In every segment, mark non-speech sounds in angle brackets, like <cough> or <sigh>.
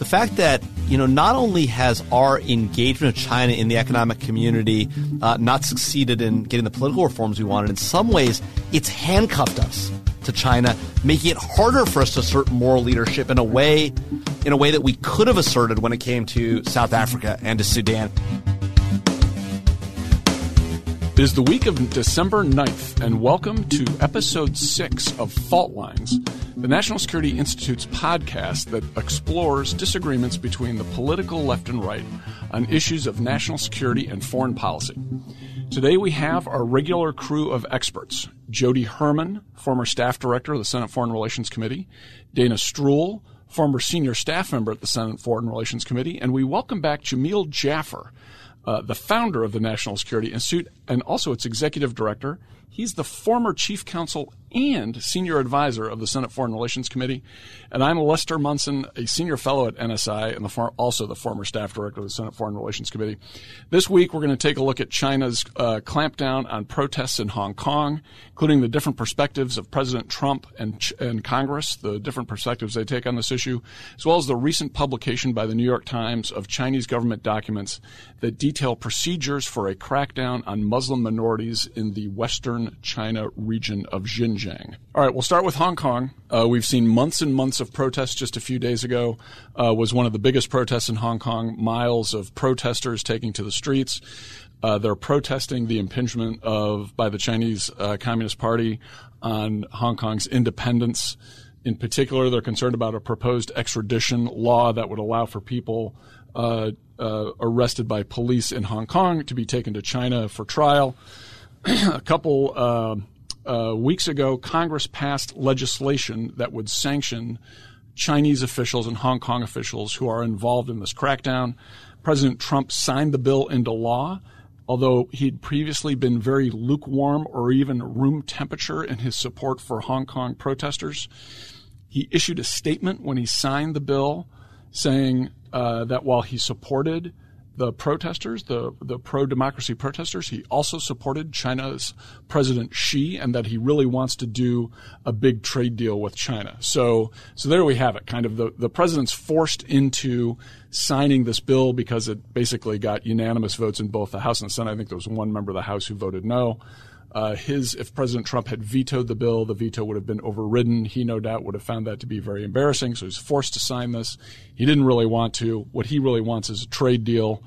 the fact that you know not only has our engagement of China in the economic community uh, not succeeded in getting the political reforms we wanted, in some ways it's handcuffed us to China, making it harder for us to assert moral leadership in a way in a way that we could have asserted when it came to South Africa and to Sudan. It is the week of December 9th, and welcome to episode 6 of Fault Lines, the National Security Institute's podcast that explores disagreements between the political left and right on issues of national security and foreign policy. Today we have our regular crew of experts Jodi Herman, former staff director of the Senate Foreign Relations Committee, Dana Stroul, former senior staff member at the Senate Foreign Relations Committee, and we welcome back Jamil Jaffer uh, the founder of the National Security Institute and also its executive director. He's the former chief counsel and senior advisor of the Senate Foreign Relations Committee. And I'm Lester Munson, a senior fellow at NSI and the for- also the former staff director of the Senate Foreign Relations Committee. This week, we're going to take a look at China's uh, clampdown on protests in Hong Kong, including the different perspectives of President Trump and, Ch- and Congress, the different perspectives they take on this issue, as well as the recent publication by the New York Times of Chinese government documents that detail procedures for a crackdown on Muslim minorities in the western China region of Xinjiang. Xinjiang. All right, we'll start with Hong Kong. Uh, we've seen months and months of protests. Just a few days ago uh, was one of the biggest protests in Hong Kong. Miles of protesters taking to the streets. Uh, they're protesting the impingement of by the Chinese uh, Communist Party on Hong Kong's independence. In particular, they're concerned about a proposed extradition law that would allow for people uh, uh, arrested by police in Hong Kong to be taken to China for trial. <clears throat> a couple uh, weeks ago, Congress passed legislation that would sanction Chinese officials and Hong Kong officials who are involved in this crackdown. President Trump signed the bill into law, although he'd previously been very lukewarm or even room temperature in his support for Hong Kong protesters. He issued a statement when he signed the bill saying uh, that while he supported the protesters, the, the pro democracy protesters. He also supported China's President Xi and that he really wants to do a big trade deal with China. So, so there we have it. Kind of the, the president's forced into signing this bill because it basically got unanimous votes in both the House and the Senate. I think there was one member of the House who voted no. Uh, his, if President Trump had vetoed the bill, the veto would have been overridden. He no doubt would have found that to be very embarrassing. So he's forced to sign this. He didn't really want to. What he really wants is a trade deal.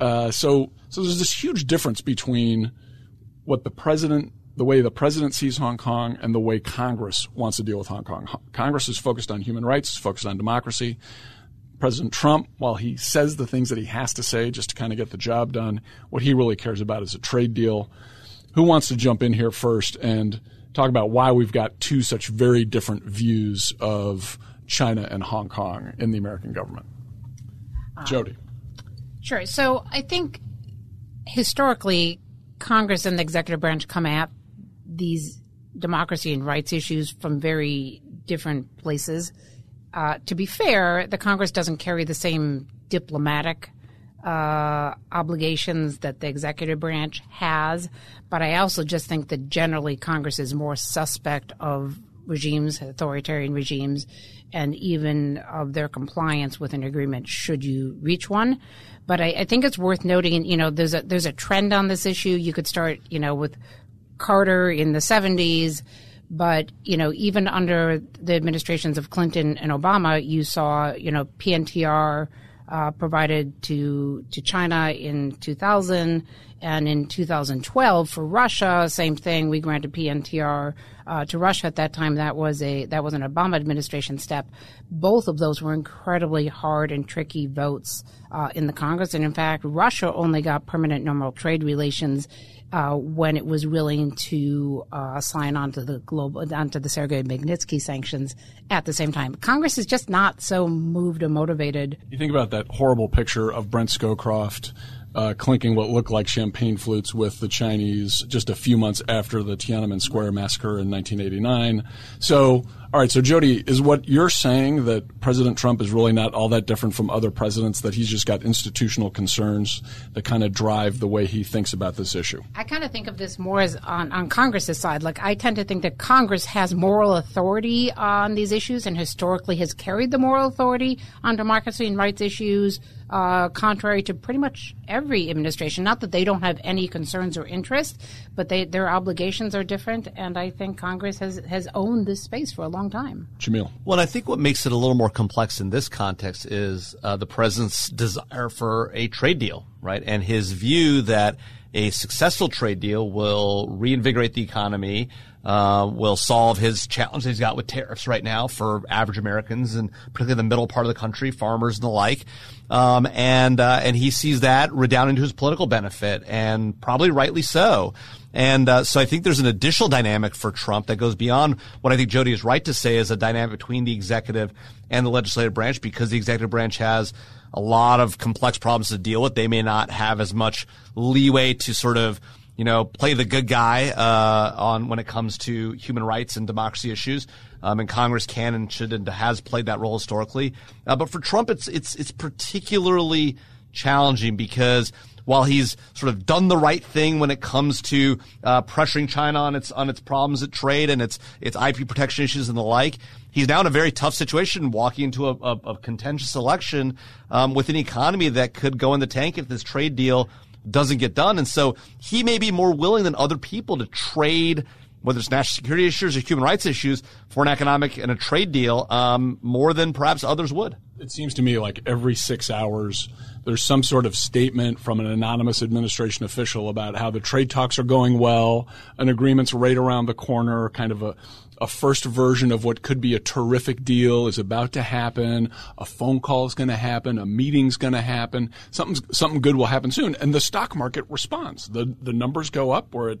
Uh, so, so there's this huge difference between what the president, the way the president sees Hong Kong, and the way Congress wants to deal with Hong Kong. Congress is focused on human rights, focused on democracy. President Trump, while he says the things that he has to say just to kind of get the job done, what he really cares about is a trade deal. Who wants to jump in here first and talk about why we've got two such very different views of China and Hong Kong in the American government? Um, Jodi. Sure. So I think historically, Congress and the executive branch come at these democracy and rights issues from very different places. Uh, to be fair, the Congress doesn't carry the same diplomatic uh, obligations that the executive branch has, but I also just think that generally Congress is more suspect of regimes, authoritarian regimes, and even of their compliance with an agreement should you reach one. But I, I think it's worth noting, you know, there's a there's a trend on this issue. You could start, you know, with Carter in the 70s. But, you know, even under the administrations of Clinton and Obama, you saw, you know, PNTR uh, provided to to China in 2000, and in 2012 for Russia, same thing. We granted PNTR uh, to Russia at that time. That was a that was an Obama administration step. Both of those were incredibly hard and tricky votes uh, in the Congress, and in fact, Russia only got permanent normal trade relations uh, when it was willing to uh, sign on to the global onto the Sergei Magnitsky sanctions at the same time. Congress is just not so moved or motivated. You think about that horrible picture of Brent Scowcroft. Uh, clinking what looked like champagne flutes with the Chinese just a few months after the Tiananmen Square massacre in 1989. So All right, so Jodi, is what you're saying that President Trump is really not all that different from other presidents, that he's just got institutional concerns that kind of drive the way he thinks about this issue? I kind of think of this more as on, on Congress's side. Like, I tend to think that Congress has moral authority on these issues and historically has carried the moral authority on democracy and rights issues, uh, contrary to pretty much every administration. Not that they don't have any concerns or interest, but they, their obligations are different. And I think Congress has, has owned this space for a long time. Jamil. Well, I think what makes it a little more complex in this context is uh, the president's desire for a trade deal, right? And his view that a successful trade deal will reinvigorate the economy, uh, will solve his challenge he's got with tariffs right now for average Americans and particularly the middle part of the country, farmers and the like. Um, and uh, and he sees that redounding to his political benefit, and probably rightly so. And uh, so I think there's an additional dynamic for Trump that goes beyond what I think Jodi is right to say is a dynamic between the executive and the legislative branch because the executive branch has a lot of complex problems to deal with. They may not have as much leeway to sort of you know, play the good guy uh, on when it comes to human rights and democracy issues. Um, and Congress can and should and has played that role historically. Uh, but for Trump, it's it's it's particularly challenging because while he's sort of done the right thing when it comes to uh, pressuring China on its on its problems at trade and its its IP protection issues and the like, he's now in a very tough situation, walking into a, a, a contentious election um, with an economy that could go in the tank if this trade deal doesn't get done. And so he may be more willing than other people to trade whether it's national security issues or human rights issues, for an economic and a trade deal, um, more than perhaps others would. It seems to me like every six hours, there's some sort of statement from an anonymous administration official about how the trade talks are going well, an agreement's right around the corner, kind of a, a first version of what could be a terrific deal is about to happen. A phone call is going to happen. A meeting's going to happen. Something something good will happen soon, and the stock market responds. the The numbers go up. We're at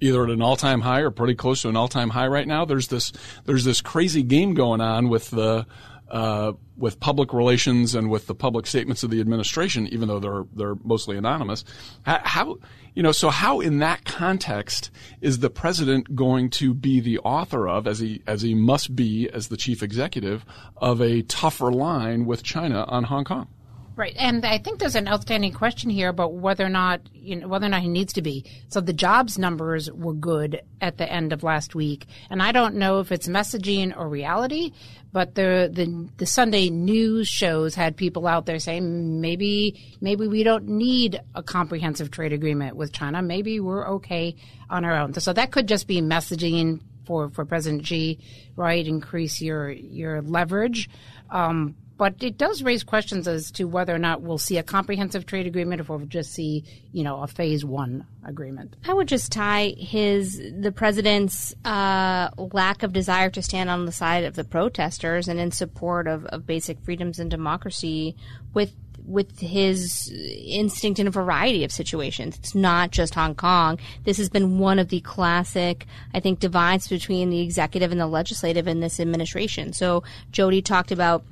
either at an all-time high or pretty close to an all-time high right now. There's this there's this crazy game going on with the uh, with public relations and with the public statements of the administration, even though they're they're mostly anonymous. How, you know so how in that context is the president going to be the author of as he as he must be as the chief executive of a tougher line with China on Hong Kong? Right, and I think there's an outstanding question here about whether or not you know whether or not he needs to be. So the jobs numbers were good at the end of last week, and I don't know if it's messaging or reality, but the the, the Sunday news shows had people out there saying maybe maybe we don't need a comprehensive trade agreement with China. Maybe we're okay on our own. So that could just be messaging for for President Xi, right? Increase your your leverage. Um, but it does raise questions as to whether or not we'll see a comprehensive trade agreement or we'll just see, you know, a phase one agreement. I would just tie his the president's uh, lack of desire to stand on the side of the protesters and in support of, of basic freedoms and democracy with with his instinct in a variety of situations. It's not just Hong Kong. This has been one of the classic, I think, divides between the executive and the legislative in this administration. So Jodi talked about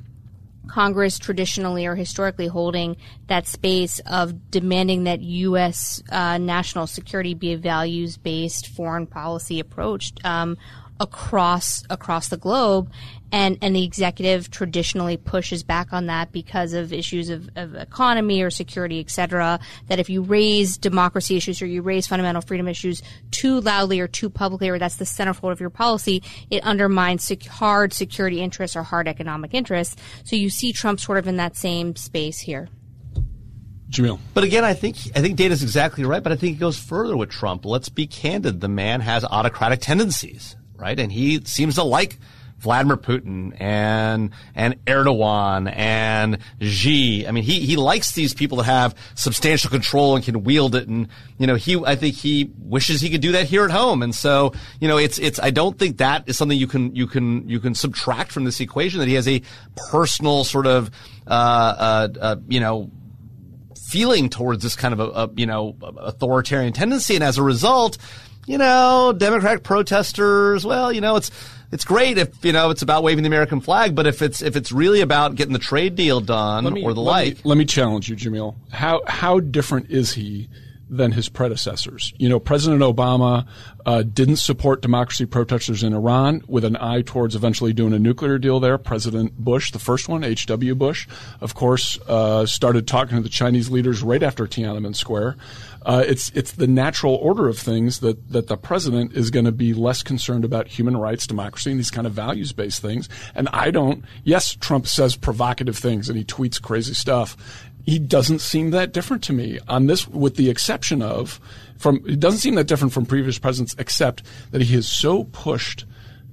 Congress traditionally or historically holding that space of demanding that U.S. Uh, national security be a values based foreign policy approach um, across across the globe, and and the executive traditionally pushes back on that because of issues of, of economy or security, et cetera. That if you raise democracy issues or you raise fundamental freedom issues too loudly or too publicly, or that's the centerfold of your policy, it undermines sec- hard security interests or hard economic interests. So you see Trump sort of in that same space here. Jamil. But again, I think I think Dana's exactly right. But I think it goes further with Trump. Let's be candid. The man has autocratic tendencies, right? And he seems to like Vladimir Putin and and Erdogan and Xi. I mean, he he likes these people that have substantial control and can wield it. And you know, he I think he wishes he could do that here at home. And so you know, it's it's I don't think that is something you can you can you can subtract from this equation that he has a personal sort of uh, uh, uh you know feeling towards this kind of a, a you know authoritarian tendency, and as a result you know, Democratic protesters, well, you know, it's it's great if you know it's about waving the American flag, but if it's if it's really about getting the trade deal done me, or the let like, me, let me challenge you, Jamil. How how different is he than his predecessors. You know, President Obama uh, didn't support democracy protesters in Iran with an eye towards eventually doing a nuclear deal there. President Bush, the first one, H.W. Bush, of course, uh, started talking to the Chinese leaders right after Tiananmen Square. Uh, it's it's the natural order of things that that the president is going to be less concerned about human rights, democracy, and these kind of values based things. And I don't. Yes, Trump says provocative things and he tweets crazy stuff he doesn't seem that different to me on this, with the exception of from. It doesn't seem that different from previous presidents, except that he has so pushed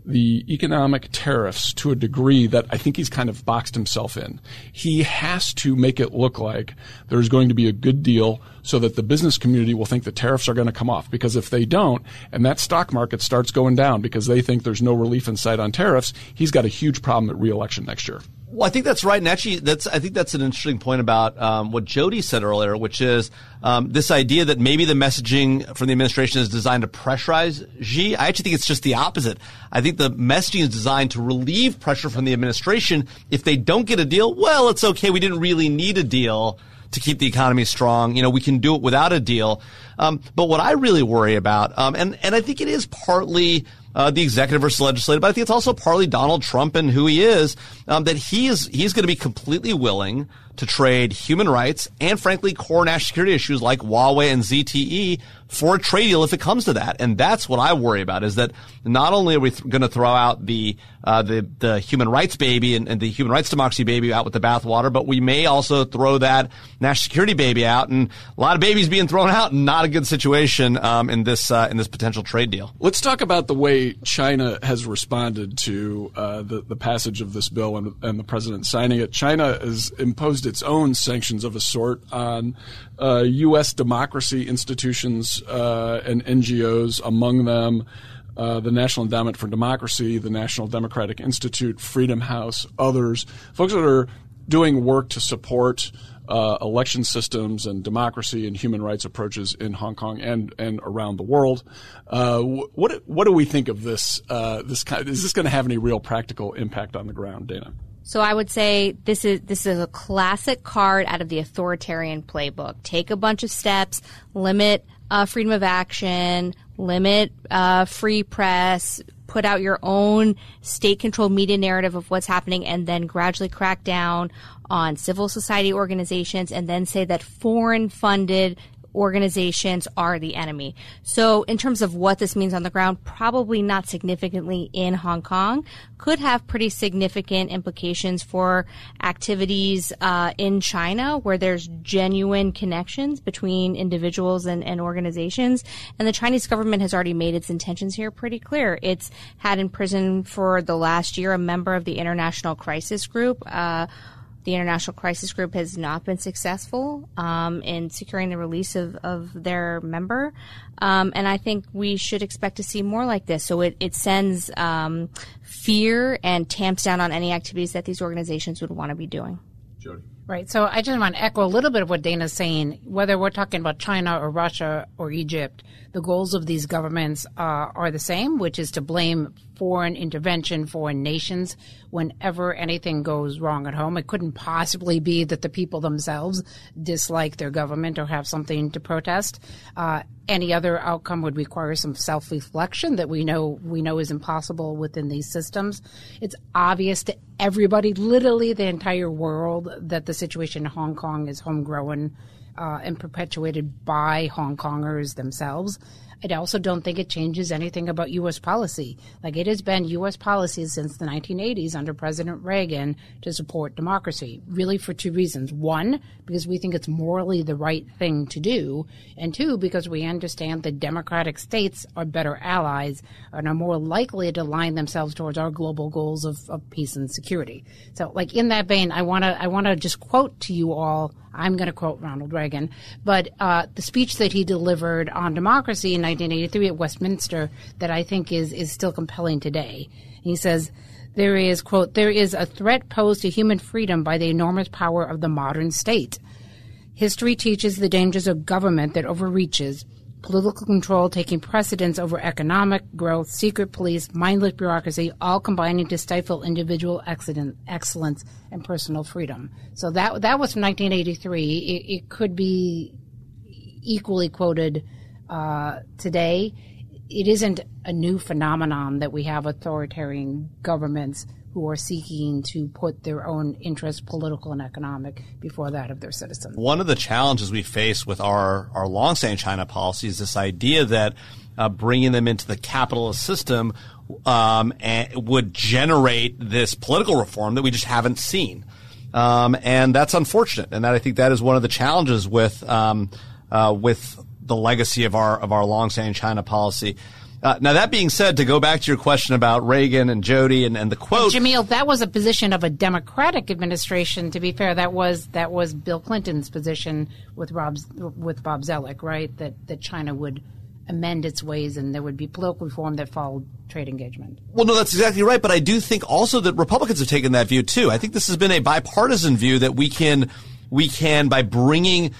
the economic tariffs to a degree that I think he's kind of boxed himself in. He has to make it look like there's going to be a good deal so that the business community will think the tariffs are going to come off. Because if they don't, and that stock market starts going down because they think there's no relief in sight on tariffs, he's got a huge problem at reelection next year. Well, I think that's right, and actually, that's I think that's an interesting point about um, what Jodi said earlier, which is um, this idea that maybe the messaging from the administration is designed to pressurize Xi. I actually think it's just the opposite. I think the messaging is designed to relieve pressure from the administration. If they don't get a deal, well, it's okay. We didn't really need a deal to keep the economy strong. You know, we can do it without a deal. Um, but what I really worry about, um, and and I think it is partly uh, the executive versus legislative, but I think it's also partly Donald Trump and who he is, um, that he is, he's going to be completely willing to trade human rights and frankly core national security issues like Huawei and ZTE for a trade deal if it comes to that. And that's what I worry about is that not only are we th- going to throw out the, uh, the, the human rights baby and, and, the human rights democracy baby out with the bathwater, but we may also throw that national security baby out and a lot of babies being thrown out. Not a good situation, um, in this, uh, in this potential trade deal. Let's talk about the way China has responded to, uh, the, the passage of this bill and, and the president signing it. China has imposed its own sanctions of a sort on uh, U.S. democracy institutions uh, and NGOs, among them uh, the National Endowment for Democracy, the National Democratic Institute, Freedom House, others, folks that are doing work to support uh, election systems and democracy and human rights approaches in Hong Kong and and around the world. Uh, what what do we think of this? Uh, this kind, is this going to have any real practical impact on the ground, Dana? So I would say this is this is a classic card out of the authoritarian playbook. Take a bunch of steps, limit uh, freedom of action, limit uh, free press, put out your own state-controlled media narrative of what's happening, and then gradually crack down on civil society organizations, and then say that foreign-funded organizations are the enemy. So in terms of what this means on the ground, probably not significantly in Hong Kong, could have pretty significant implications for activities uh, in China where there's genuine connections between individuals and, and organizations. And the Chinese government has already made its intentions here pretty clear. It's had in prison for the last year a member of the International Crisis Group. Uh, the International Crisis Group has not been successful um, in securing the release of, of their member. Um, and I think we should expect to see more like this. So it, it sends um, fear and tamps down on any activities that these organizations would want to be doing. Jodi. Right. So I just want to echo a little bit of what Dana's saying. Whether we're talking about China or Russia or Egypt, the goals of these governments uh, are the same, which is to blame foreign intervention, foreign nations, whenever anything goes wrong at home. It couldn't possibly be that the people themselves dislike their government or have something to protest. Uh, any other outcome would require some self-reflection that we know we know is impossible within these systems. It's obvious to everybody, literally the entire world, that the situation in Hong Kong is homegrown uh, and perpetuated by Hong Kongers themselves. I also don't think it changes anything about U.S. policy. Like it has been U.S. policy since the 1980s under President Reagan to support democracy, really for two reasons. One, because we think it's morally the right thing to do, and two, because we understand that democratic states are better allies and are more likely to align themselves towards our global goals of, of peace and security. So, like in that vein, I want to I want to just quote to you all. I'm going to quote Ronald Reagan, but uh, the speech that he delivered on democracy in 1983 at Westminster that I think is is still compelling today. He says there is quote there is a threat posed to human freedom by the enormous power of the modern state. History teaches the dangers of government that overreaches, political control taking precedence over economic growth, secret police, mindless bureaucracy, all combining to stifle individual excellence and personal freedom. So that that was from 1983. It, it could be equally quoted uh, today. It isn't a new phenomenon that we have authoritarian governments who are seeking to put their own interests, political and economic, before that of their citizens. One of the challenges we face with our, our long-standing China policy is this idea that uh, bringing them into the capitalist system um, would generate this political reform that we just haven't seen. Um, and that's unfortunate. And that I think that is one of the challenges with um, uh, with the legacy of our of our longstanding China policy. Uh, now that being said, to go back to your question about Reagan and Jodi and, and the quote, and Jamil, that was a position of a Democratic administration. To be fair, that was that was Bill Clinton's position with Rob with Bob Zoellick, right? That that China would amend its ways and there would be political reform that followed trade engagement. Well, no, that's exactly right. But I do think also that Republicans have taken that view too. I think this has been a bipartisan view that we can we can by bringing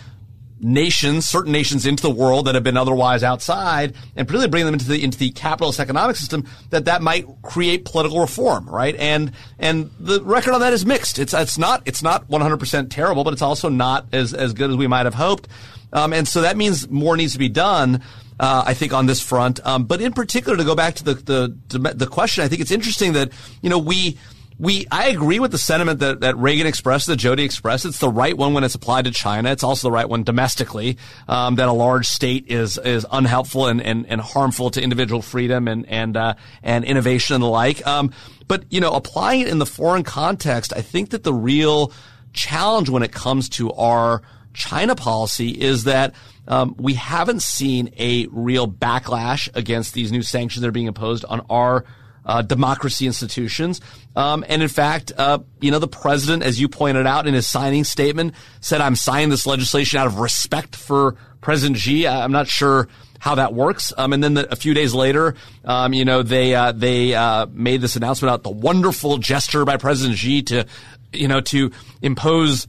nations, certain nations into the world that have been otherwise outside, and particularly bring them into the into the capitalist economic system, that that might create political reform, right? And and the record on that is mixed. It's it's not it's not 100% terrible, but it's also not as as good as we might have hoped. Um, and so that means more needs to be done. Uh, I think on this front, um, but in particular, to go back to the, the the question, I think it's interesting that you know we we I agree with the sentiment that, that Reagan expressed, that Jodi expressed. It's the right one when it's applied to China. It's also the right one domestically. Um, that a large state is is unhelpful and, and, and harmful to individual freedom and and uh, and innovation and the like. Um, but you know, applying it in the foreign context, I think that the real challenge when it comes to our China policy is that um, we haven't seen a real backlash against these new sanctions that are being imposed on our uh, democracy institutions. Um, and in fact, uh, you know, the president, as you pointed out in his signing statement, said, "I'm signing this legislation out of respect for President Xi." I'm not sure how that works. Um, and then the, a few days later, um, you know, they uh, they uh, made this announcement about the wonderful gesture by President Xi to, you know, to impose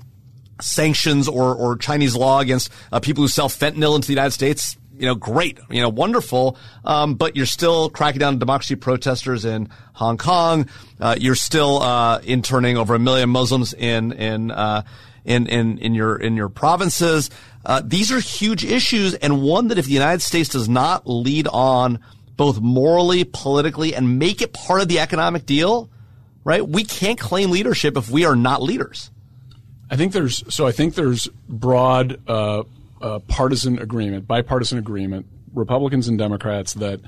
sanctions or, or Chinese law against uh, people who sell fentanyl into the United States you know, great, you know, wonderful. Um, but you're still cracking down on democracy protesters in Hong Kong. Uh, you're still uh, interning over a million Muslims in in uh, in, in in your in your provinces. Uh, these are huge issues, and one that if the United States does not lead on both morally, politically, and make it part of the economic deal, right? We can't claim leadership if we are not leaders. I think there's so I think there's broad uh, uh, partisan agreement, bipartisan agreement, Republicans and Democrats, that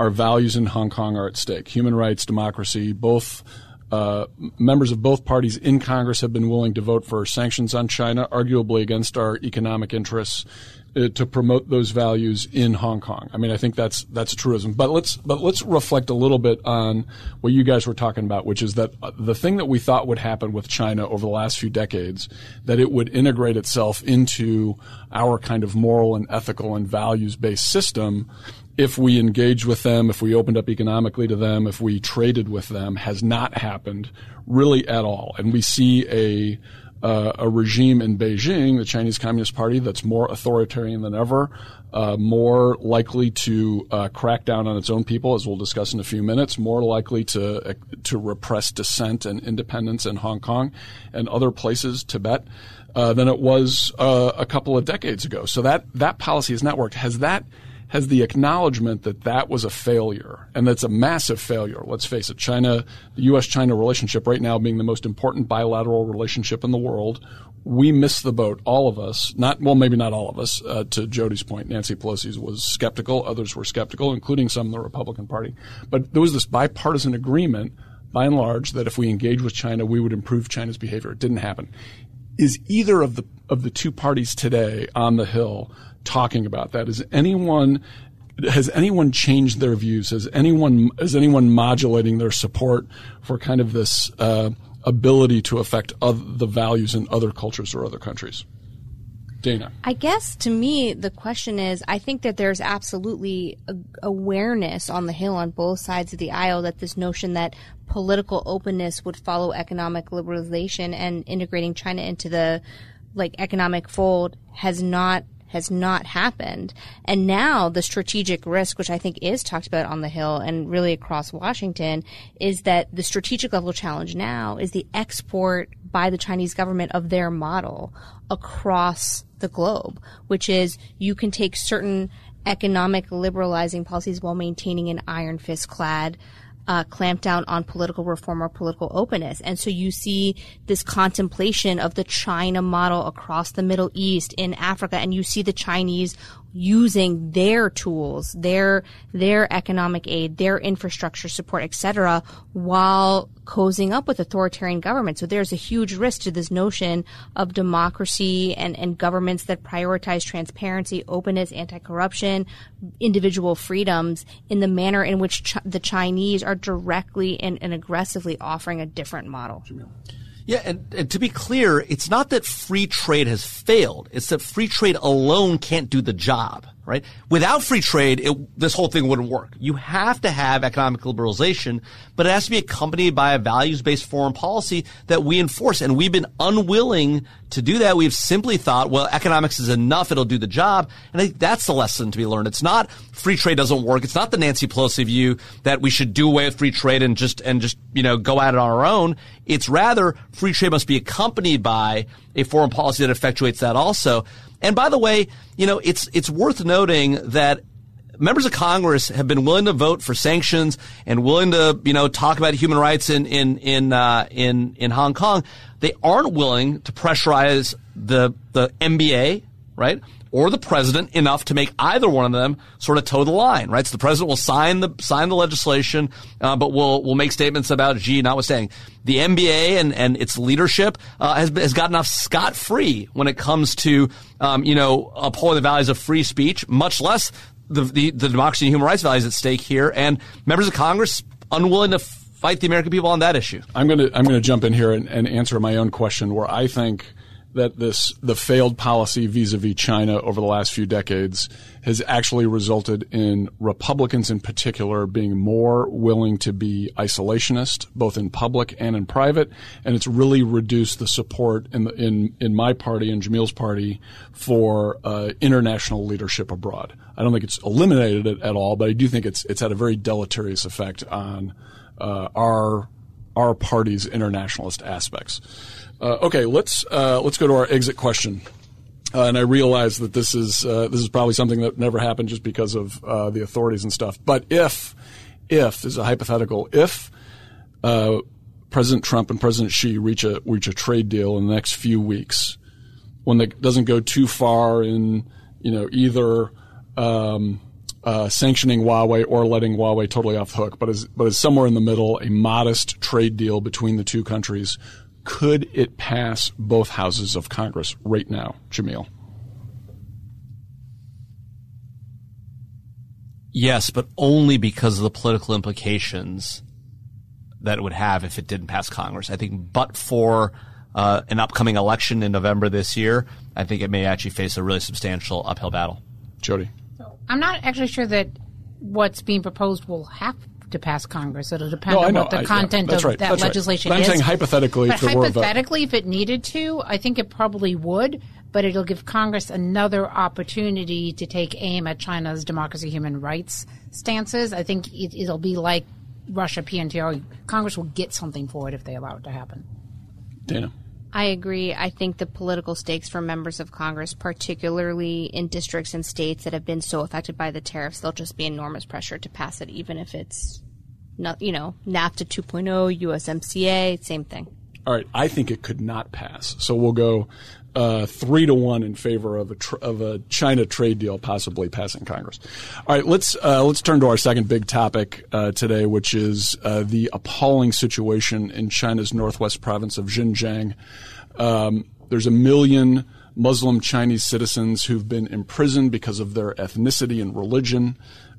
our values in Hong Kong are at stake. Human rights, democracy, both uh, members of both parties in Congress have been willing to vote for sanctions on China, arguably against our economic interests uh, to promote those values in Hong Kong. I mean, I think that's that's a truism. But let's but let's reflect a little bit on what you guys were talking about, which is that uh, the thing that we thought would happen with China over the last few decades, that it would integrate itself into our kind of moral and ethical and values based system. If we engaged with them, if we opened up economically to them, if we traded with them, has not happened really at all. And we see a uh, a regime in Beijing, the Chinese Communist Party, that's more authoritarian than ever, uh, more likely to uh, crack down on its own people, as we'll discuss in a few minutes, more likely to uh, to repress dissent and independence in Hong Kong and other places, Tibet, uh, than it was uh, a couple of decades ago. So that that policy has not worked. Has that has the acknowledgement that that was a failure and that's a massive failure. Let's face it, China, the U.S. China relationship right now being the most important bilateral relationship in the world, we missed the boat, all of us. Not well, maybe not all of us. Uh, to Jodi's point, Nancy Pelosi was skeptical. Others were skeptical, including some in the Republican Party. But there was this bipartisan agreement, by and large, that if we engage with China, we would improve China's behavior. It didn't happen. Is either of the of the two parties today on the Hill talking about that? Is anyone has anyone changed their views? Has anyone is anyone modulating their support for kind of this uh, ability to affect the values in other cultures or other countries? Dana. I guess to me, the question is I think that there's absolutely awareness on the Hill on both sides of the aisle that this notion that political openness would follow economic liberalization and integrating China into the like economic fold has not has not happened. And now the strategic risk, which I think is talked about on the Hill and really across Washington, is that the strategic level challenge now is the export by the Chinese government of their model across the globe, which is you can take certain economic liberalizing policies while maintaining an iron fist clad uh, clamp down on political reform or political openness. And so you see this contemplation of the China model across the Middle East, in Africa, and you see the Chinese using their tools, their their economic aid, their infrastructure support, etc., while cozying up with authoritarian governments. So there's a huge risk to this notion of democracy and, and governments that prioritize transparency, openness, anti-corruption, individual freedoms in the manner in which Ch- the Chinese are directly and, and aggressively offering a different model. Yeah, and, and, to be clear, it's not that free trade has failed. It's that free trade alone can't do the job, right? Without free trade, it, this whole thing wouldn't work. You have to have economic liberalization, but it has to be accompanied by a values-based foreign policy that we enforce. And we've been unwilling to do that. We've simply thought, well, economics is enough. It'll do the job. And I think that's the lesson to be learned. It's not free trade doesn't work. It's not the Nancy Pelosi view that we should do away with free trade and just, and just, you know, go at it on our own. It's rather free trade must be accompanied by a foreign policy that effectuates that also. And by the way, you know, it's, it's worth noting that members of Congress have been willing to vote for sanctions and willing to, you know, talk about human rights in, in, in, uh, in, in Hong Kong. They aren't willing to pressurize the, the NBA, right? or the president enough to make either one of them sort of toe the line, right? So the president will sign the sign the legislation, uh, but will will make statements about Xi notwithstanding. The NBA and, and its leadership uh, has has gotten off scot free when it comes to um, you know upholding the values of free speech, much less the, the the democracy and human rights values at stake here. And members of Congress unwilling to fight the American people on that issue. I'm going to I'm going to jump in here and, and answer my own question, where I think that this the failed policy vis-a-vis China over the last few decades has actually resulted in Republicans in particular being more willing to be isolationist both in public and in private and it's really reduced the support in the, in in my party and Jamil's party for uh, international leadership abroad. I don't think it's eliminated it at all, but I do think it's it's had a very deleterious effect on uh, our our party's internationalist aspects. Uh, okay, let's uh, let's go to our exit question. Uh, and I realize that this is uh, this is probably something that never happened just because of uh, the authorities and stuff. But if if this is a hypothetical, if uh, President Trump and President Xi reach a reach a trade deal in the next few weeks, one that doesn't go too far in you know either um, uh, sanctioning Huawei or letting Huawei totally off the hook, but is but is somewhere in the middle, a modest trade deal between the two countries could it pass both houses of Congress right now, Jamil? Yes, but only because of the political implications that it would have if it didn't pass Congress. I think, but for uh, an upcoming election in November this year, I think it may actually face a really substantial uphill battle. Jodi. I'm not actually sure that what's being proposed will have to pass Congress. It'll depend no, on what the I, content yeah, of right, that legislation right. is. I'm saying hypothetically, but if hypothetically, if it needed to, I think it probably would. But it'll give Congress another opportunity to take aim at China's democracy, human rights stances. I think it, it'll be like Russia PNTR. Congress will get something for it if they allow it to happen. Dana. I agree. I think the political stakes for members of Congress, particularly in districts and states that have been so affected by the tariffs, there'll just be enormous pressure to pass it, even if it's not, you know, NAFTA 2.0, USMCA, same thing. All right, I think it could not pass. So we'll go uh, three to one in favor of a tr- of a China trade deal possibly passing Congress. All right, let's uh, let's turn to our second big topic uh, today, which is uh, the appalling situation in China's northwest province of Xinjiang. Um, there's a million Muslim Chinese citizens who've been imprisoned because of their ethnicity and religion.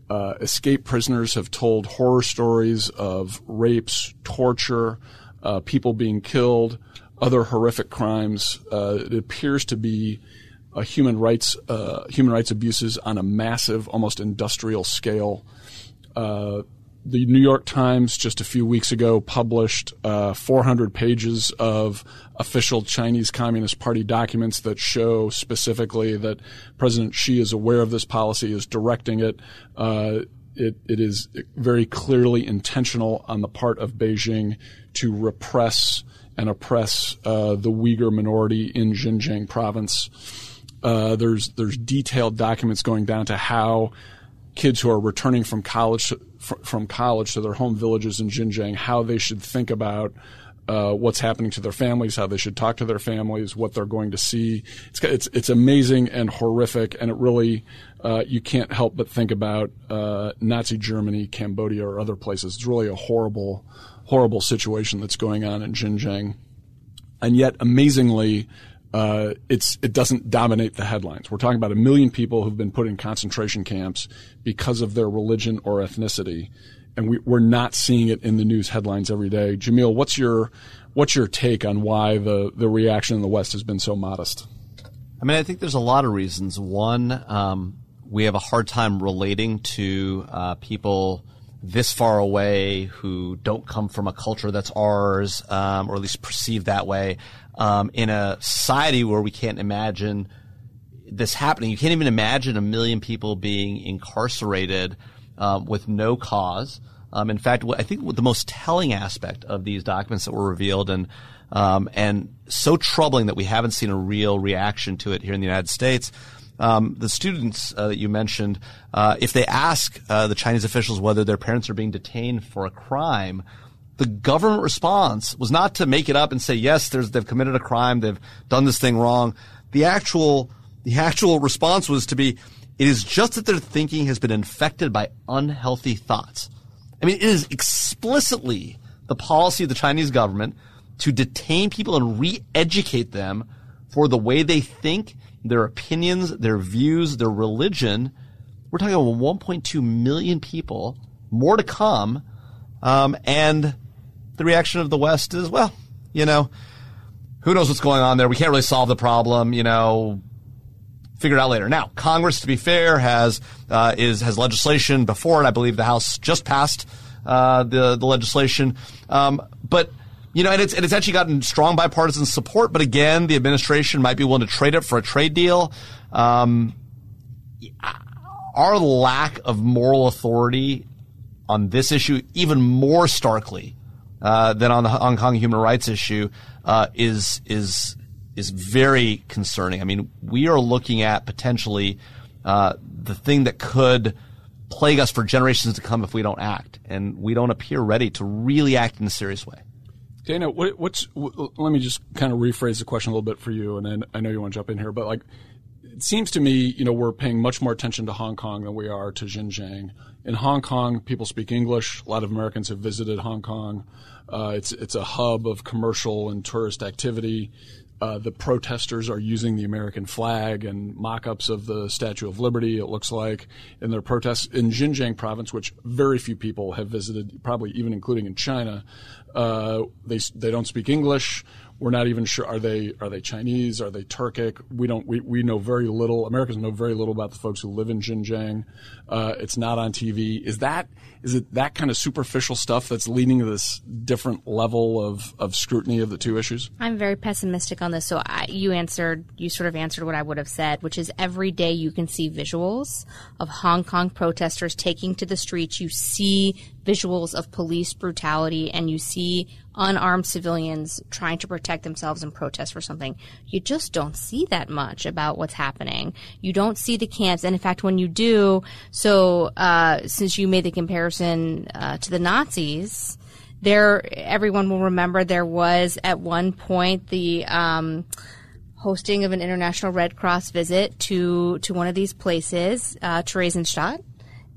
Uh, escaped prisoners have told horror stories of rapes, torture, uh, people being killed, other horrific crimes. Uh, it appears to be human rights uh, human rights abuses on a massive, almost industrial scale. Uh, the New York Times just a few weeks ago published uh, 400 pages of official Chinese Communist Party documents that show specifically that President Xi is aware of this policy, is directing it. Uh, it, it is very clearly intentional on the part of Beijing to repress and oppress uh, the Uyghur minority in Xinjiang province. Uh, there's there's detailed documents going down to how kids who are returning from college from college to their home villages in Xinjiang how they should think about uh, what's happening to their families, how they should talk to their families, what they're going to see. It's it's, it's amazing and horrific, and it really uh, you can't help but think about uh, Nazi Germany, Cambodia, or other places. It's really a horrible, horrible situation that's going on in Xinjiang, and yet amazingly. Uh, it doesn't dominate the headlines. We're talking about a million people who've been put in concentration camps because of their religion or ethnicity, and we, are not seeing it in the news headlines every day. Jamil, what's your what's your take on why the the reaction in the West has been so modest? I mean, I think there's a lot of reasons. One, um, we have a hard time relating to uh, people this far away who don't come from a culture that's ours, um, or at least perceived that way, um, in a society where we can't imagine this happening. You can't even imagine a million people being incarcerated um, with no cause. Um, in fact, I think the most telling aspect of these documents that were revealed and um, and so troubling that we haven't seen a real reaction to it here in the United States. Um, the students uh, that you mentioned, uh, if they ask uh, the Chinese officials whether their parents are being detained for a crime, the government response was not to make it up and say yes, they've committed a crime, they've done this thing wrong. The actual the actual response was to be it is just that their thinking has been infected by unhealthy thoughts. I mean, it is explicitly the policy of the Chinese government to detain people and re-educate them for the way they think, their opinions, their views, their religion. We're talking about 1.2 million people, more to come, um, and the reaction of the West is, well, you know, who knows what's going on there? We can't really solve the problem. You know, figure it out later. Now, Congress, to be fair, has uh, is has legislation before it. I believe the House just passed uh, the the legislation, um, but. You know, and it's and it's actually gotten strong bipartisan support, but again, the administration might be willing to trade it for a trade deal. Um, our lack of moral authority on this issue, even more starkly uh, than on the Hong Kong human rights issue, uh, is is is very concerning. I mean, we are looking at potentially uh, the thing that could plague us for generations to come if we don't act, and we don't appear ready to really act in a serious way. Dana, what, what's? What, let me just kind of rephrase the question a little bit for you, and then I know you want to jump in here, but like, it seems to me, you know, we're paying much more attention to Hong Kong than we are to Xinjiang. In Hong Kong, people speak English. A lot of Americans have visited Hong Kong. Uh, it's it's a hub of commercial and tourist activity. Uh, the protesters are using the American flag and mock-ups of the Statue of Liberty. It looks like in their protests in Xinjiang province, which very few people have visited, probably even including in China. Uh, they they don't speak English. We're not even sure are they are they Chinese? Are they Turkic? We don't we, we know very little. Americans know very little about the folks who live in Xinjiang. Uh, it's not on TV. Is that is it that kind of superficial stuff that's leading to this different level of, of scrutiny of the two issues? I'm very pessimistic on this. So I, you answered, you sort of answered what I would have said, which is every day you can see visuals of Hong Kong protesters taking to the streets. You see visuals of police brutality and you see unarmed civilians trying to protect themselves and protest for something. You just don't see that much about what's happening. You don't see the camps. And in fact, when you do, so uh, since you made the comparison uh, to the Nazis, there everyone will remember there was at one point the um, hosting of an international Red Cross visit to to one of these places, uh, Theresienstadt,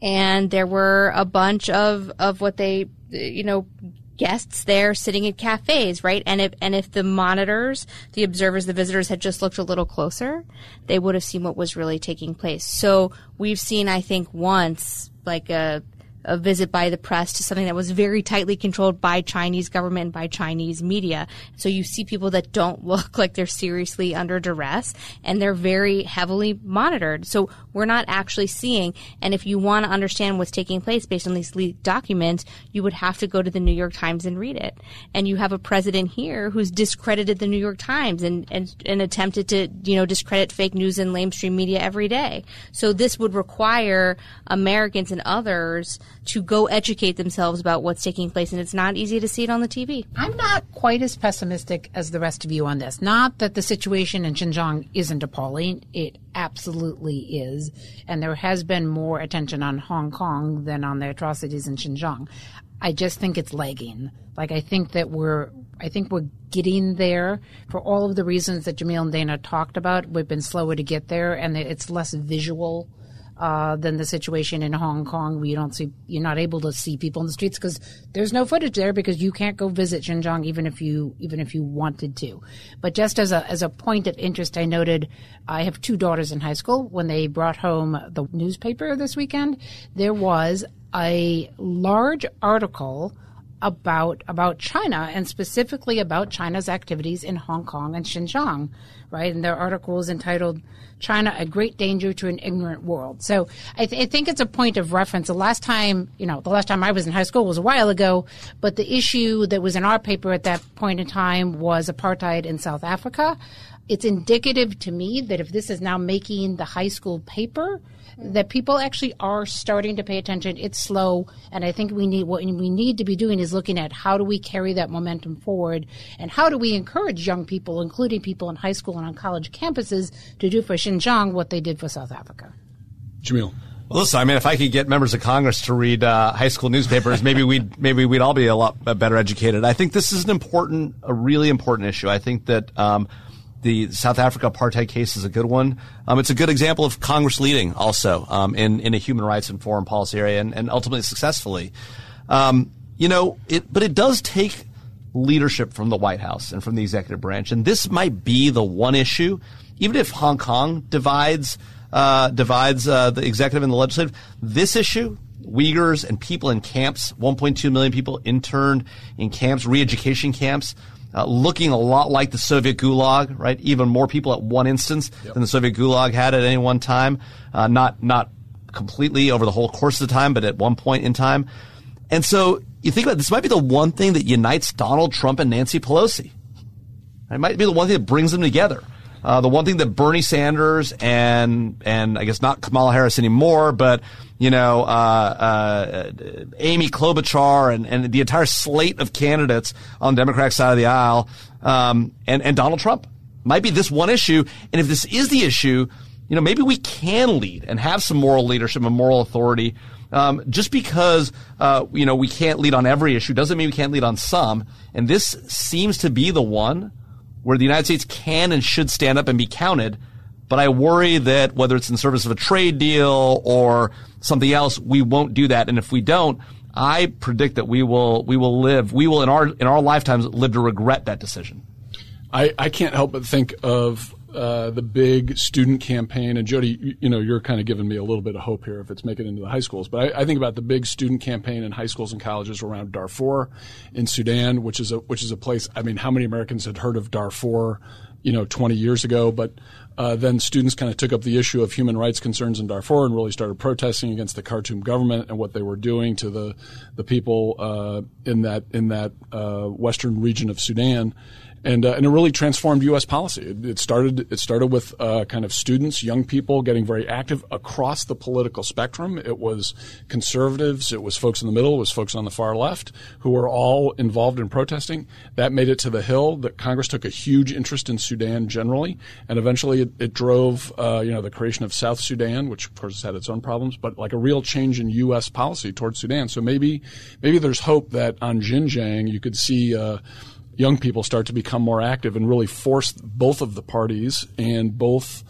and there were a bunch of of what they you know guests there sitting at cafes, right? And if and if the monitors, the observers, the visitors had just looked a little closer, they would have seen what was really taking place. So we've seen, I think, once like a a visit by the press to something that was very tightly controlled by Chinese government and by Chinese media. So you see people that don't <laughs> look like they're seriously under duress and they're very heavily monitored. So we're not actually seeing. And if you want to understand what's taking place based on these leaked documents, you would have to go to the New York Times and read it. And you have a president here who's discredited the New York Times and, and, and attempted to, you know, discredit fake news and lamestream media every day. So this would require Americans and others to go educate themselves about what's taking place, and it's not easy to see it on the TV. I'm not quite as pessimistic as the rest of you on this. Not that the situation in Xinjiang isn't appalling. It absolutely is. And there has been more attention on Hong Kong than on the atrocities in Xinjiang. I just think it's lagging. Like, I think that we're, I think we're getting there for all of the reasons that Jamil and Dana talked about. We've been slower to get there and it's less visual uh, than the situation in Hong Kong, where you don't see, you're not able to see people in the streets because there's no footage there because you can't go visit Xinjiang even if you even if you wanted to. But just as a as a point of interest, I noted I have two daughters in high school. When they brought home the newspaper this weekend, there was a large article about about China and specifically about China's activities in Hong Kong and Xinjiang, right? And their article is entitled "China: A Great Danger to an Ignorant World." So I, th- I, think it's a point of reference. The last time, you know, the last time I was in high school was a while ago, but the issue that was in our paper at that point in time was apartheid in South Africa. It's indicative to me that if this is now making the high school paper that people actually are starting to pay attention. It's slow, and I think we need what we need to be doing is looking at how do we carry that momentum forward, and how do we encourage young people, including people in high school and on college campuses, to do for Xinjiang what they did for South Africa. Jamil. Well, listen, I mean, if I could get members of Congress to read uh, high school newspapers, maybe we'd <laughs> maybe we'd all be a lot better educated. I think this is an important, a really important issue. I think that um, the South Africa apartheid case is a good one. Um, it's a good example of Congress leading also um, in in a human rights and foreign policy area, and, and ultimately successfully. Um, you know, it but it does take leadership from the White House and from the executive branch, and this might be the one issue, even if Hong Kong divides uh, divides uh, the executive and the legislative. This issue, Uyghurs and people in camps, 1.2 million people interned in camps, re-education camps uh, looking a lot like the Soviet Gulag, right? Even more people at one instance yep. than the Soviet Gulag had at any one time. Uh, not not completely over the whole course of the time, but at one point in time. And so you think about it, this might be the one thing that unites Donald Trump and Nancy Pelosi. It might be the one thing that brings them together. Uh, the one thing that Bernie Sanders and and I guess not Kamala Harris anymore, but you know uh, uh, Amy Klobuchar and, and the entire slate of candidates on the Democratic side of the aisle, um, and and Donald Trump might be this one issue. And if this is the issue, you know maybe we can lead and have some moral leadership and moral authority. Um, just because uh, you know we can't lead on every issue doesn't mean we can't lead on some. And this seems to be the one where the United States can and should stand up and be counted. But I worry that whether it's in service of a trade deal or something else, we won't do that. And if we don't, I predict that we will we will live we will in our in our lifetimes live to regret that decision. I, I can't help but think of uh, the big student campaign, and Jodi, you, you, know, you're kind of giving me a little bit of hope here if it's making it into the high schools. But I, I, think about the big student campaign in high schools and colleges around Darfur, in Sudan, which is a which is a place. I mean, how many Americans had heard of Darfur, you know, 20 years ago? But uh, then students kind of took up the issue of human rights concerns in Darfur and really started protesting against the Khartoum government and what they were doing to the the people uh, in that in that uh, western region of Sudan and uh, and it really transformed U.S. policy. It, it started it started with uh, kind of students, young people getting very active across the political spectrum. It was conservatives, it was folks in the middle, it was folks on the far left who were all involved in protesting. That made it to the Hill. That Congress took a huge interest in Sudan generally, and eventually it, it drove uh, you know the creation of South Sudan, which of course had its own problems, but like a real change in U.S. policy towards Sudan. So maybe maybe there's hope that on Xinjiang you could see uh, young people start to become more active and really force both of the parties and both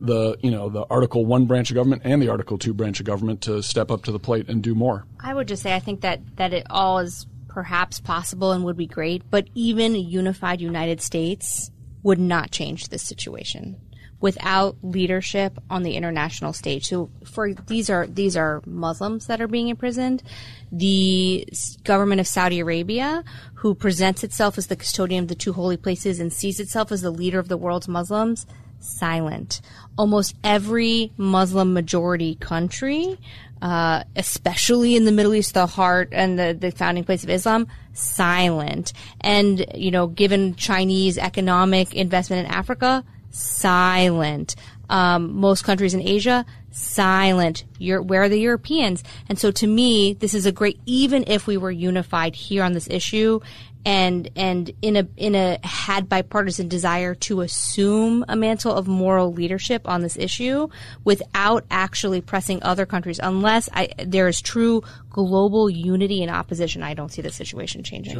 the you know the Article One branch of government and the Article Two branch of government to step up to the plate and do more. I would just say I think that that it all is perhaps possible and would be great, but even a unified United States would not change this situation without leadership on the international stage. So for these are these are Muslims that are being imprisoned. The government of Saudi Arabia, who presents itself as the custodian of the two holy places and sees itself as the leader of the world's Muslims, silent. Almost every Muslim majority country, uh, especially in the Middle East, the heart and the, the founding place of Islam, silent. And, you know, given Chinese economic investment in Africa, silent. Um, most countries in Asia, silent. You're, where are the Europeans? And so to me, this is a great, even if we were unified here on this issue and, and in a, in a had bipartisan desire to assume a mantle of moral leadership on this issue without actually pressing other countries, unless I, there is true global unity and opposition, I don't see the situation changing.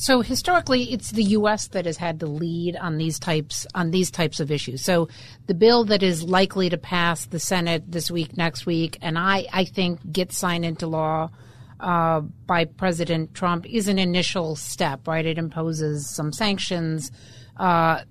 So historically, it's the U.S. that has had the lead on these types on these types of issues. So the bill that is likely to pass the Senate this week, next week, and I, I think gets signed into law uh, by President Trump is an initial step, right? It imposes some sanctions. Uh,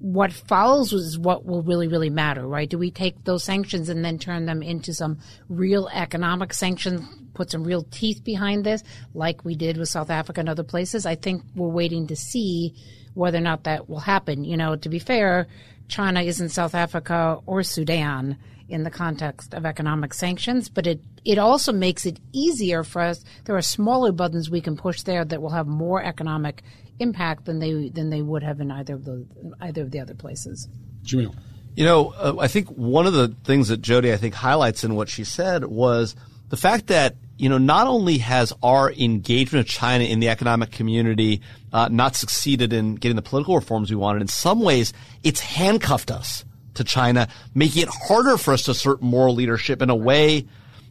what follows is what will really, really matter, right? Do we take those sanctions and then turn them into some real economic sanctions, put some real teeth behind this, like we did with South Africa and other places? I think we're waiting to see whether or not that will happen. You know, to be fair, China isn't South Africa or Sudan in the context of economic sanctions, but it, it also makes it easier for us. There are smaller buttons we can push there that will have more economic impact than they than they would have in either of the either of the other places. Jamil. You know, uh, I think one of the things that Jodi I think highlights in what she said was the fact that you know not only has our engagement of China in the economic community uh, not succeeded in getting the political reforms we wanted, in some ways it's handcuffed us to China, making it harder for us to assert moral leadership in a way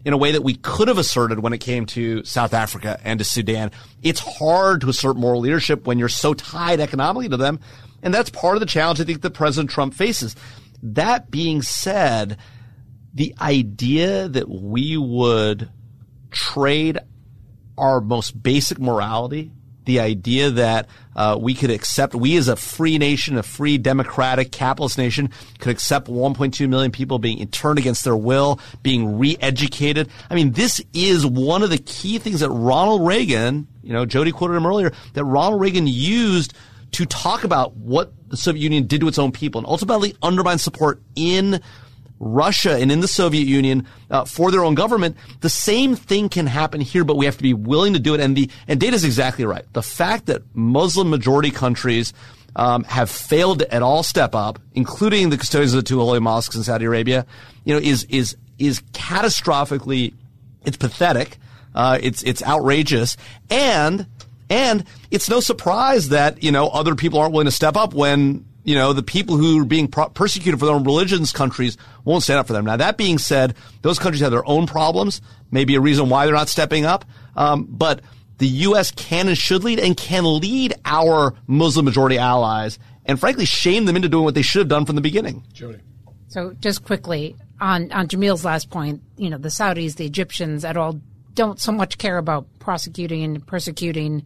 in a way that we could have asserted when it came to South Africa and to Sudan. It's hard to assert moral leadership when you're so tied economically to them. And that's part of the challenge I think that President Trump faces. That being said, the idea that we would trade our most basic morality the idea that uh, we could accept, we as a free nation, a free democratic capitalist nation, could accept 1.2 million people being interned against their will, being re-educated. I mean, this is one of the key things that Ronald Reagan, you know, Jodi quoted him earlier, that Ronald Reagan used to talk about what the Soviet Union did to its own people and ultimately undermine support in Russia and in the Soviet Union uh, for their own government, the same thing can happen here, but we have to be willing to do it. And the and Dana is exactly right. The fact that Muslim majority countries um, have failed to at all step up, including the custodians of the two holy mosques in Saudi Arabia, you know, is is is catastrophically, it's pathetic, uh, it's it's outrageous, and and it's no surprise that you know other people aren't willing to step up when you know, the people who are being pro- persecuted for their own religions countries won't stand up for them. Now, that being said, those countries have their own problems, maybe a reason why they're not stepping up. Um, but the U.S. can and should lead and can lead our Muslim majority allies and frankly shame them into doing what they should have done from the beginning. Jodi. So just quickly on, on Jamil's last point, you know, the Saudis, the Egyptians at all don't so much care about prosecuting and persecuting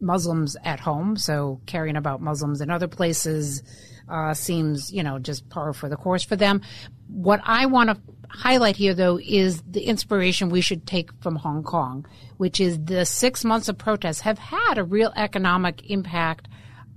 Muslims at home, so caring about Muslims in other places uh, seems, you know, just par for the course for them. What I want to highlight here, though, is the inspiration we should take from Hong Kong, which is the six months of protests have had a real economic impact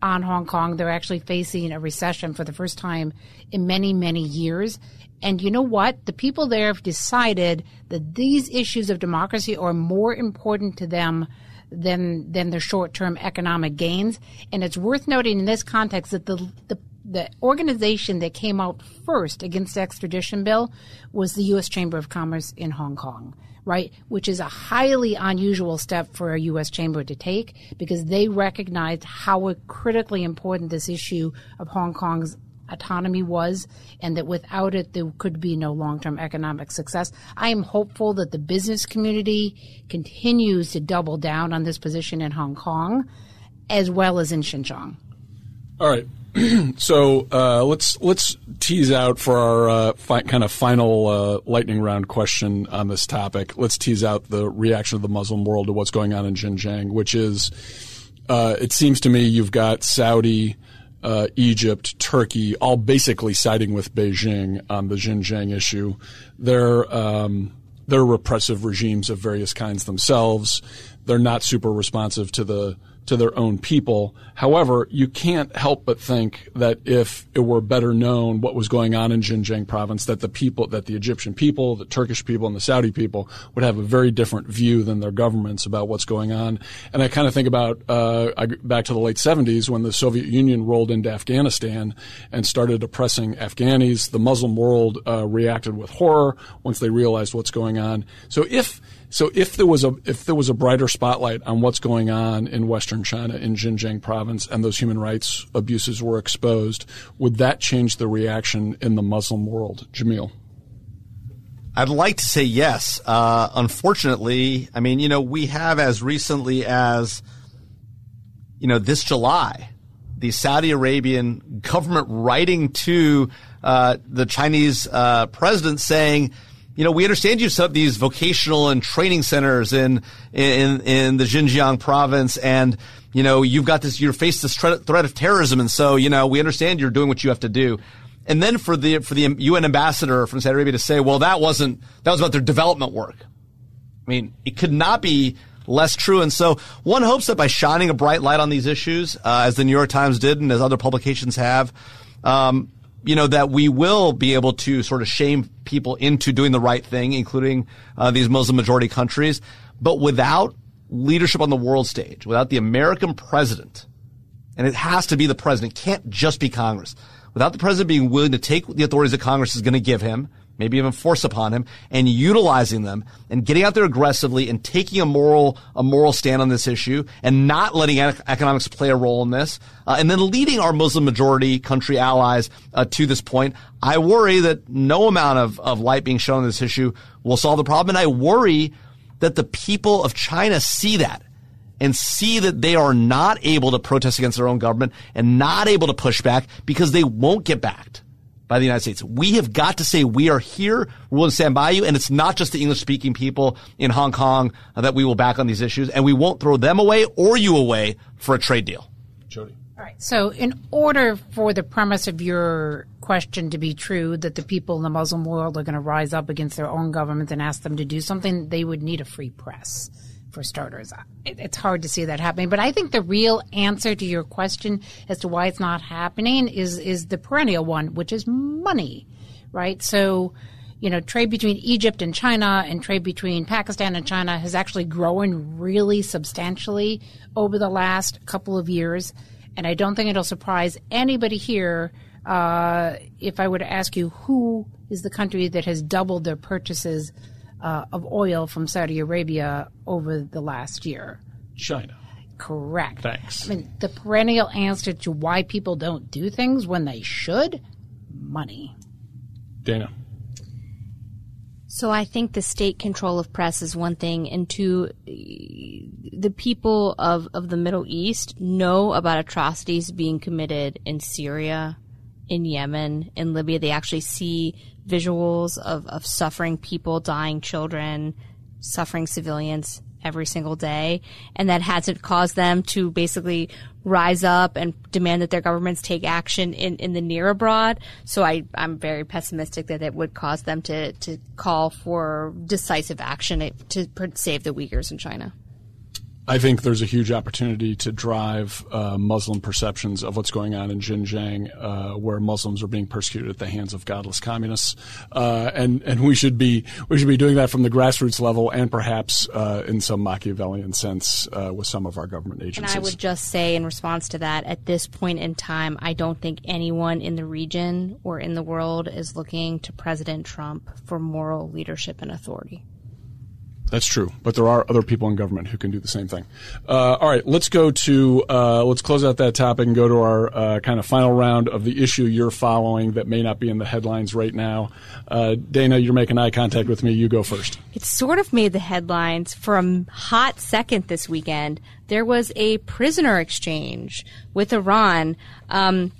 on Hong Kong. They're actually facing a recession for the first time in many, many years. And you know what? The people there have decided that these issues of democracy are more important to them than than their short term economic gains. And it's worth noting in this context that the, the the organization that came out first against the extradition bill was the U.S. Chamber of Commerce in Hong Kong, right? Which is a highly unusual step for a U.S. chamber to take because they recognized how critically important this issue of Hong Kong's autonomy was, and that without it, there could be no long term economic success. I am hopeful that the business community continues to double down on this position in Hong Kong as well as in Xinjiang. All right. <clears throat> so uh, let's let's tease out for our uh, fi- kind of final uh, lightning round question on this topic. Let's tease out the reaction of the Muslim world to what's going on in Xinjiang, which is, uh, it seems to me, you've got Saudi, uh, Egypt, Turkey, all basically siding with Beijing on the Xinjiang issue. They're um, they're repressive regimes of various kinds themselves. They're not super responsive to the to their own people. However, you can't help but think that if it were better known what was going on in Xinjiang province, that the people, that the Egyptian people, the Turkish people, and the Saudi people would have a very different view than their governments about what's going on. And I kind of think about uh, back to the late 70s when the Soviet Union rolled into Afghanistan and started oppressing Afghanis. The Muslim world uh, reacted with horror once they realized what's going on. So if so if there was a if there was a brighter spotlight on what's going on in Western China in Xinjiang province and those human rights abuses were exposed, would that change the reaction in the Muslim world, Jamil? I'd like to say yes. Uh, unfortunately, I mean, you know, we have as recently as you know this July, the Saudi Arabian government writing to uh, the Chinese uh, president saying you know, we understand you set up these vocational and training centers in, in, in the Xinjiang province and, you know, you've got this, you're faced this threat of terrorism. And so, you know, we understand you're doing what you have to do. And then for the, for the UN ambassador from Saudi Arabia to say, well, that wasn't, that was about their development work. I mean, it could not be less true. And so one hopes that by shining a bright light on these issues, uh, as the New York Times did and as other publications have, um, you know, that we will be able to sort of shame people into doing the right thing, including uh, these Muslim majority countries. But without leadership on the world stage, without the American president, and it has to be the president, can't just be Congress. Without the president being willing to take the authorities that Congress is going to give him maybe even force upon him, and utilizing them and getting out there aggressively and taking a moral a moral stand on this issue and not letting economics play a role in this, uh, and then leading our Muslim majority country allies uh, to this point. I worry that no amount of, of light being shown on this issue will solve the problem, and I worry that the people of China see that and see that they are not able to protest against their own government and not able to push back because they won't get backed by the United States. We have got to say we are here, we will stand by you, and it's not just the English speaking people in Hong Kong that we will back on these issues, and we won't throw them away or you away for a trade deal. Jodi. All right. So, in order for the premise of your question to be true, that the people in the Muslim world are going to rise up against their own government and ask them to do something, they would need a free press for starters. it's hard to see that happening. But I think the real answer to your question as to why it's not happening is is the perennial one, which is money, right? So, you know, trade between Egypt and China and trade between Pakistan and China has actually grown really substantially over the last couple of years. And I don't think it'll surprise anybody here uh, if I were to ask you who is the country that has doubled their purchases uh, of oil from Saudi Arabia over the last year. China. Correct. Thanks. I mean, the perennial answer to why people don't do things when they should money. Dana. So I think the state control of press is one thing, and two, the people of, of the Middle East know about atrocities being committed in Syria, in Yemen, in Libya. They actually see visuals of, of suffering people, dying children, suffering civilians every single day. And that hasn't caused them to basically rise up and demand that their governments take action in, in the near abroad. So I, I'm very pessimistic that it would cause them to, to call for decisive action to save the Uyghurs in China. I think there's a huge opportunity to drive uh, Muslim perceptions of what's going on in Xinjiang, uh, where Muslims are being persecuted at the hands of godless communists, uh, and and we should be we should be doing that from the grassroots level, and perhaps uh, in some Machiavellian sense uh, with some of our government agencies. And I would just say, in response to that, at this point in time, I don't think anyone in the region or in the world is looking to President Trump for moral leadership and authority. That's true, but there are other people in government who can do the same thing. Uh, all right, let's go to uh, let's close out that topic and go to our uh, kind of final round of the issue you're following that may not be in the headlines right now. Uh, Dana, you're making eye contact with me. You go first. It sort of made the headlines for a hot second this weekend. There was a prisoner exchange with Iran. Um,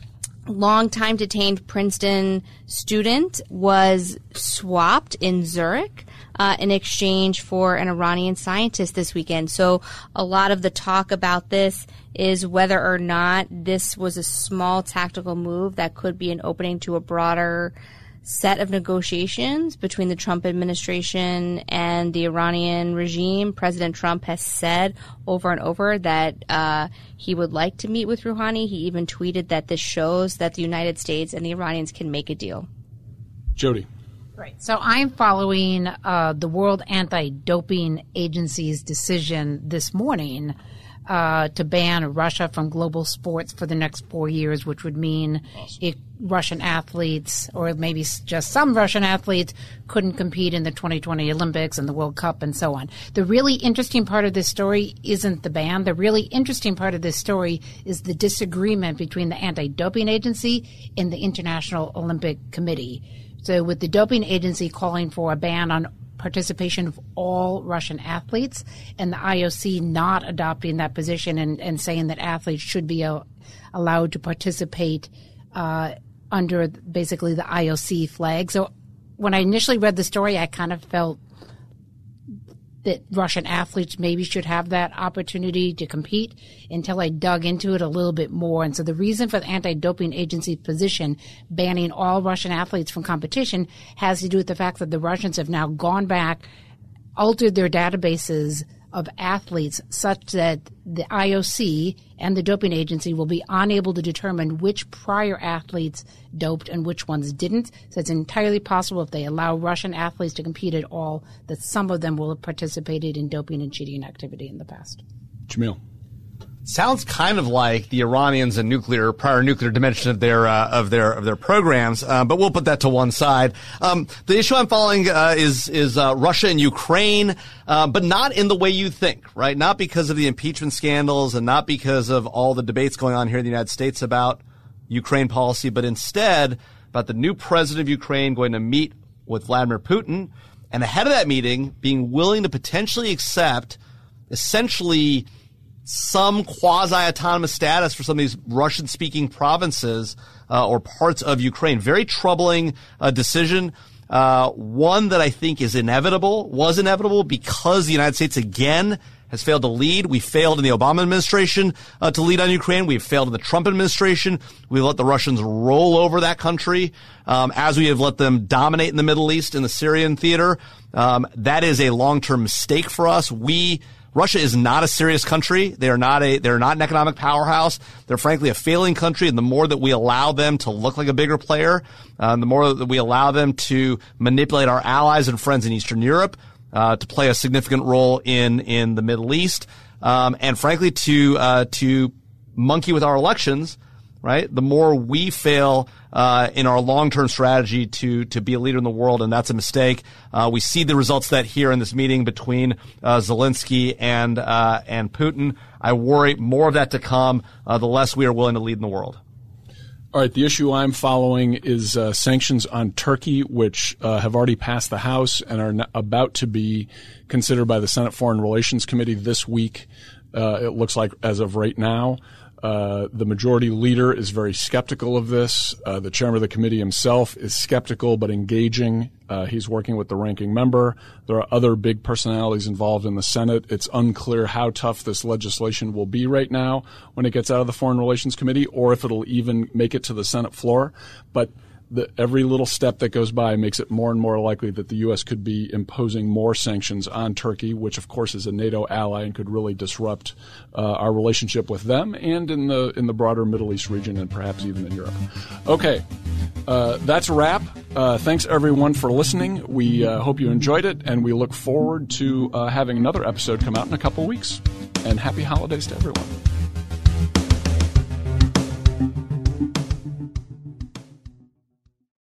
long time detained Princeton student was swapped in Zurich uh, in exchange for an Iranian scientist this weekend. So a lot of the talk about this is whether or not this was a small tactical move that could be an opening to a broader set of negotiations between the Trump administration and the Iranian regime. President Trump has said over and over that uh, he would like to meet with Rouhani. He even tweeted that this shows that the United States and the Iranians can make a deal. Jodi. Right. So I'm following uh, the World Anti Doping Agency's decision this morning uh, to ban Russia from global sports for the next four years, which would mean awesome. it, Russian athletes, or maybe just some Russian athletes, couldn't compete in the 2020 Olympics and the World Cup and so on. The really interesting part of this story isn't the ban. The really interesting part of this story is the disagreement between the anti doping agency and the International Olympic Committee. So, with the doping agency calling for a ban on participation of all Russian athletes, and the IOC not adopting that position and, and saying that athletes should be uh, allowed to participate uh, under basically the IOC flag. So when I initially read the story, I kind of felt that Russian athletes maybe should have that opportunity to compete until I dug into it a little bit more. And so the reason for the anti-doping agency's position banning all Russian athletes from competition has to do with the fact that the Russians have now gone back, altered their databases of athletes such that the IOC and the doping agency will be unable to determine which prior athletes doped and which ones didn't. So it's entirely possible if they allow Russian athletes to compete at all that some of them will have participated in doping and cheating activity in the past. Jamil sounds kind of like the Iranians and nuclear prior nuclear dimension of their uh, of their of their programs, uh, but we'll put that to one side. Um, the issue I'm following uh, is is uh, Russia and Ukraine, uh, but not in the way you think, right? Not because of the impeachment scandals and not because of all the debates going on here in the United States about Ukraine policy, but instead about the new president of Ukraine going to meet with Vladimir Putin, and ahead of that meeting, being willing to potentially accept essentially some quasi autonomous status for some of these Russian speaking provinces uh, or parts of Ukraine. Very troubling uh, decision. Uh, one that I think is inevitable, was inevitable because the United States again has failed to lead. We failed in the Obama administration uh, to lead on Ukraine. We've failed in the Trump administration. We let the Russians roll over that country um, as we have let them dominate in the Middle East in the Syrian theater. Um, that is a long-term mistake for us. We Russia is not a serious country. They are not a, they're not an economic powerhouse. They're frankly a failing country. And the more that we allow them to look like a bigger player, uh, the more that we allow them to manipulate our allies and friends in Eastern Europe, uh, to play a significant role in, in the Middle East, um, and frankly to, uh, to monkey with our elections, right? The more we fail uh, in our long-term strategy to to be a leader in the world, and that's a mistake. Uh, we see the results that here in this meeting between uh, Zelensky and uh, and Putin. I worry more of that to come. Uh, the less we are willing to lead in the world. All right, the issue I'm following is uh, sanctions on Turkey, which have already passed the House and are about to be considered by the Senate Foreign Relations Committee this week. it looks like as of right now. Uh, the majority leader is very skeptical of this. Uh, the chairman of the committee himself is skeptical but engaging. Uh, he's working with the ranking member. There are other big personalities involved in the Senate. It's unclear how tough this legislation will be right now when it gets out of the Foreign Relations Committee or if it'll even make it to the Senate floor. But the, every little step that goes by makes it more and more likely that the U.S. could be imposing more sanctions on Turkey, which of course is a NATO ally and could really disrupt uh, our relationship with them and in the in the broader Middle East region and perhaps even in Europe. Okay, uh, that's a wrap. Uh, thanks everyone for listening. We uh, hope you enjoyed it, and we look forward to uh, having another episode come out in a couple weeks. And happy holidays to everyone.